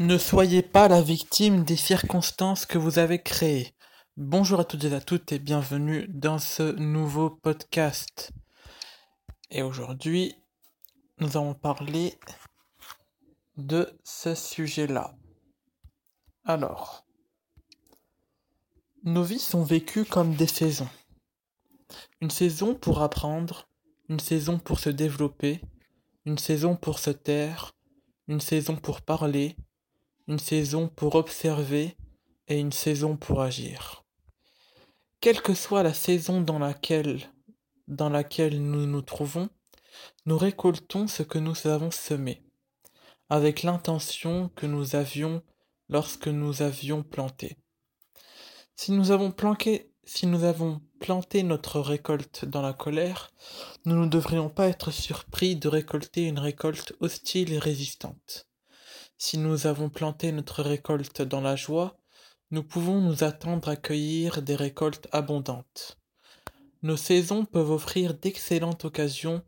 Ne soyez pas la victime des circonstances que vous avez créées. Bonjour à toutes et à toutes et bienvenue dans ce nouveau podcast. Et aujourd'hui, nous allons parler de ce sujet-là. Alors, nos vies sont vécues comme des saisons. Une saison pour apprendre, une saison pour se développer, une saison pour se taire, une saison pour parler, une saison pour observer et une saison pour agir. Quelle que soit la saison dans laquelle, dans laquelle nous nous trouvons, nous récoltons ce que nous avons semé, avec l'intention que nous avions lorsque nous avions planté. Si nous avons si nous avons planté notre récolte dans la colère, nous ne devrions pas être surpris de récolter une récolte hostile et résistante. Si nous avons planté notre récolte dans la joie, nous pouvons nous attendre à cueillir des récoltes abondantes. Nos saisons peuvent offrir d'excellentes occasions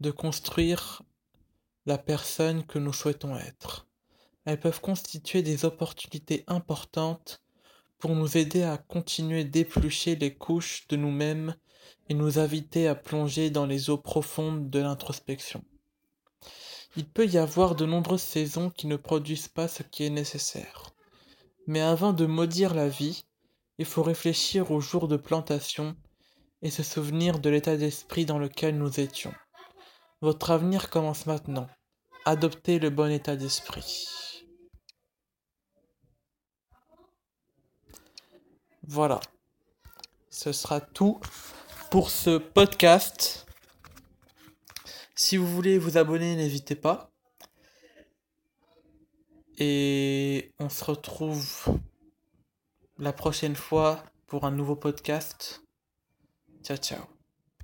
de construire la personne que nous souhaitons être. Elles peuvent constituer des opportunités importantes pour nous aider à continuer d'éplucher les couches de nous-mêmes et nous inviter à plonger dans les eaux profondes de l'introspection. Il peut y avoir de nombreuses saisons qui ne produisent pas ce qui est nécessaire. Mais avant de maudire la vie, il faut réfléchir au jour de plantation et se souvenir de l'état d'esprit dans lequel nous étions. Votre avenir commence maintenant. Adoptez le bon état d'esprit. Voilà. Ce sera tout pour ce podcast. Si vous voulez vous abonner, n'hésitez pas. Et on se retrouve la prochaine fois pour un nouveau podcast. Ciao ciao.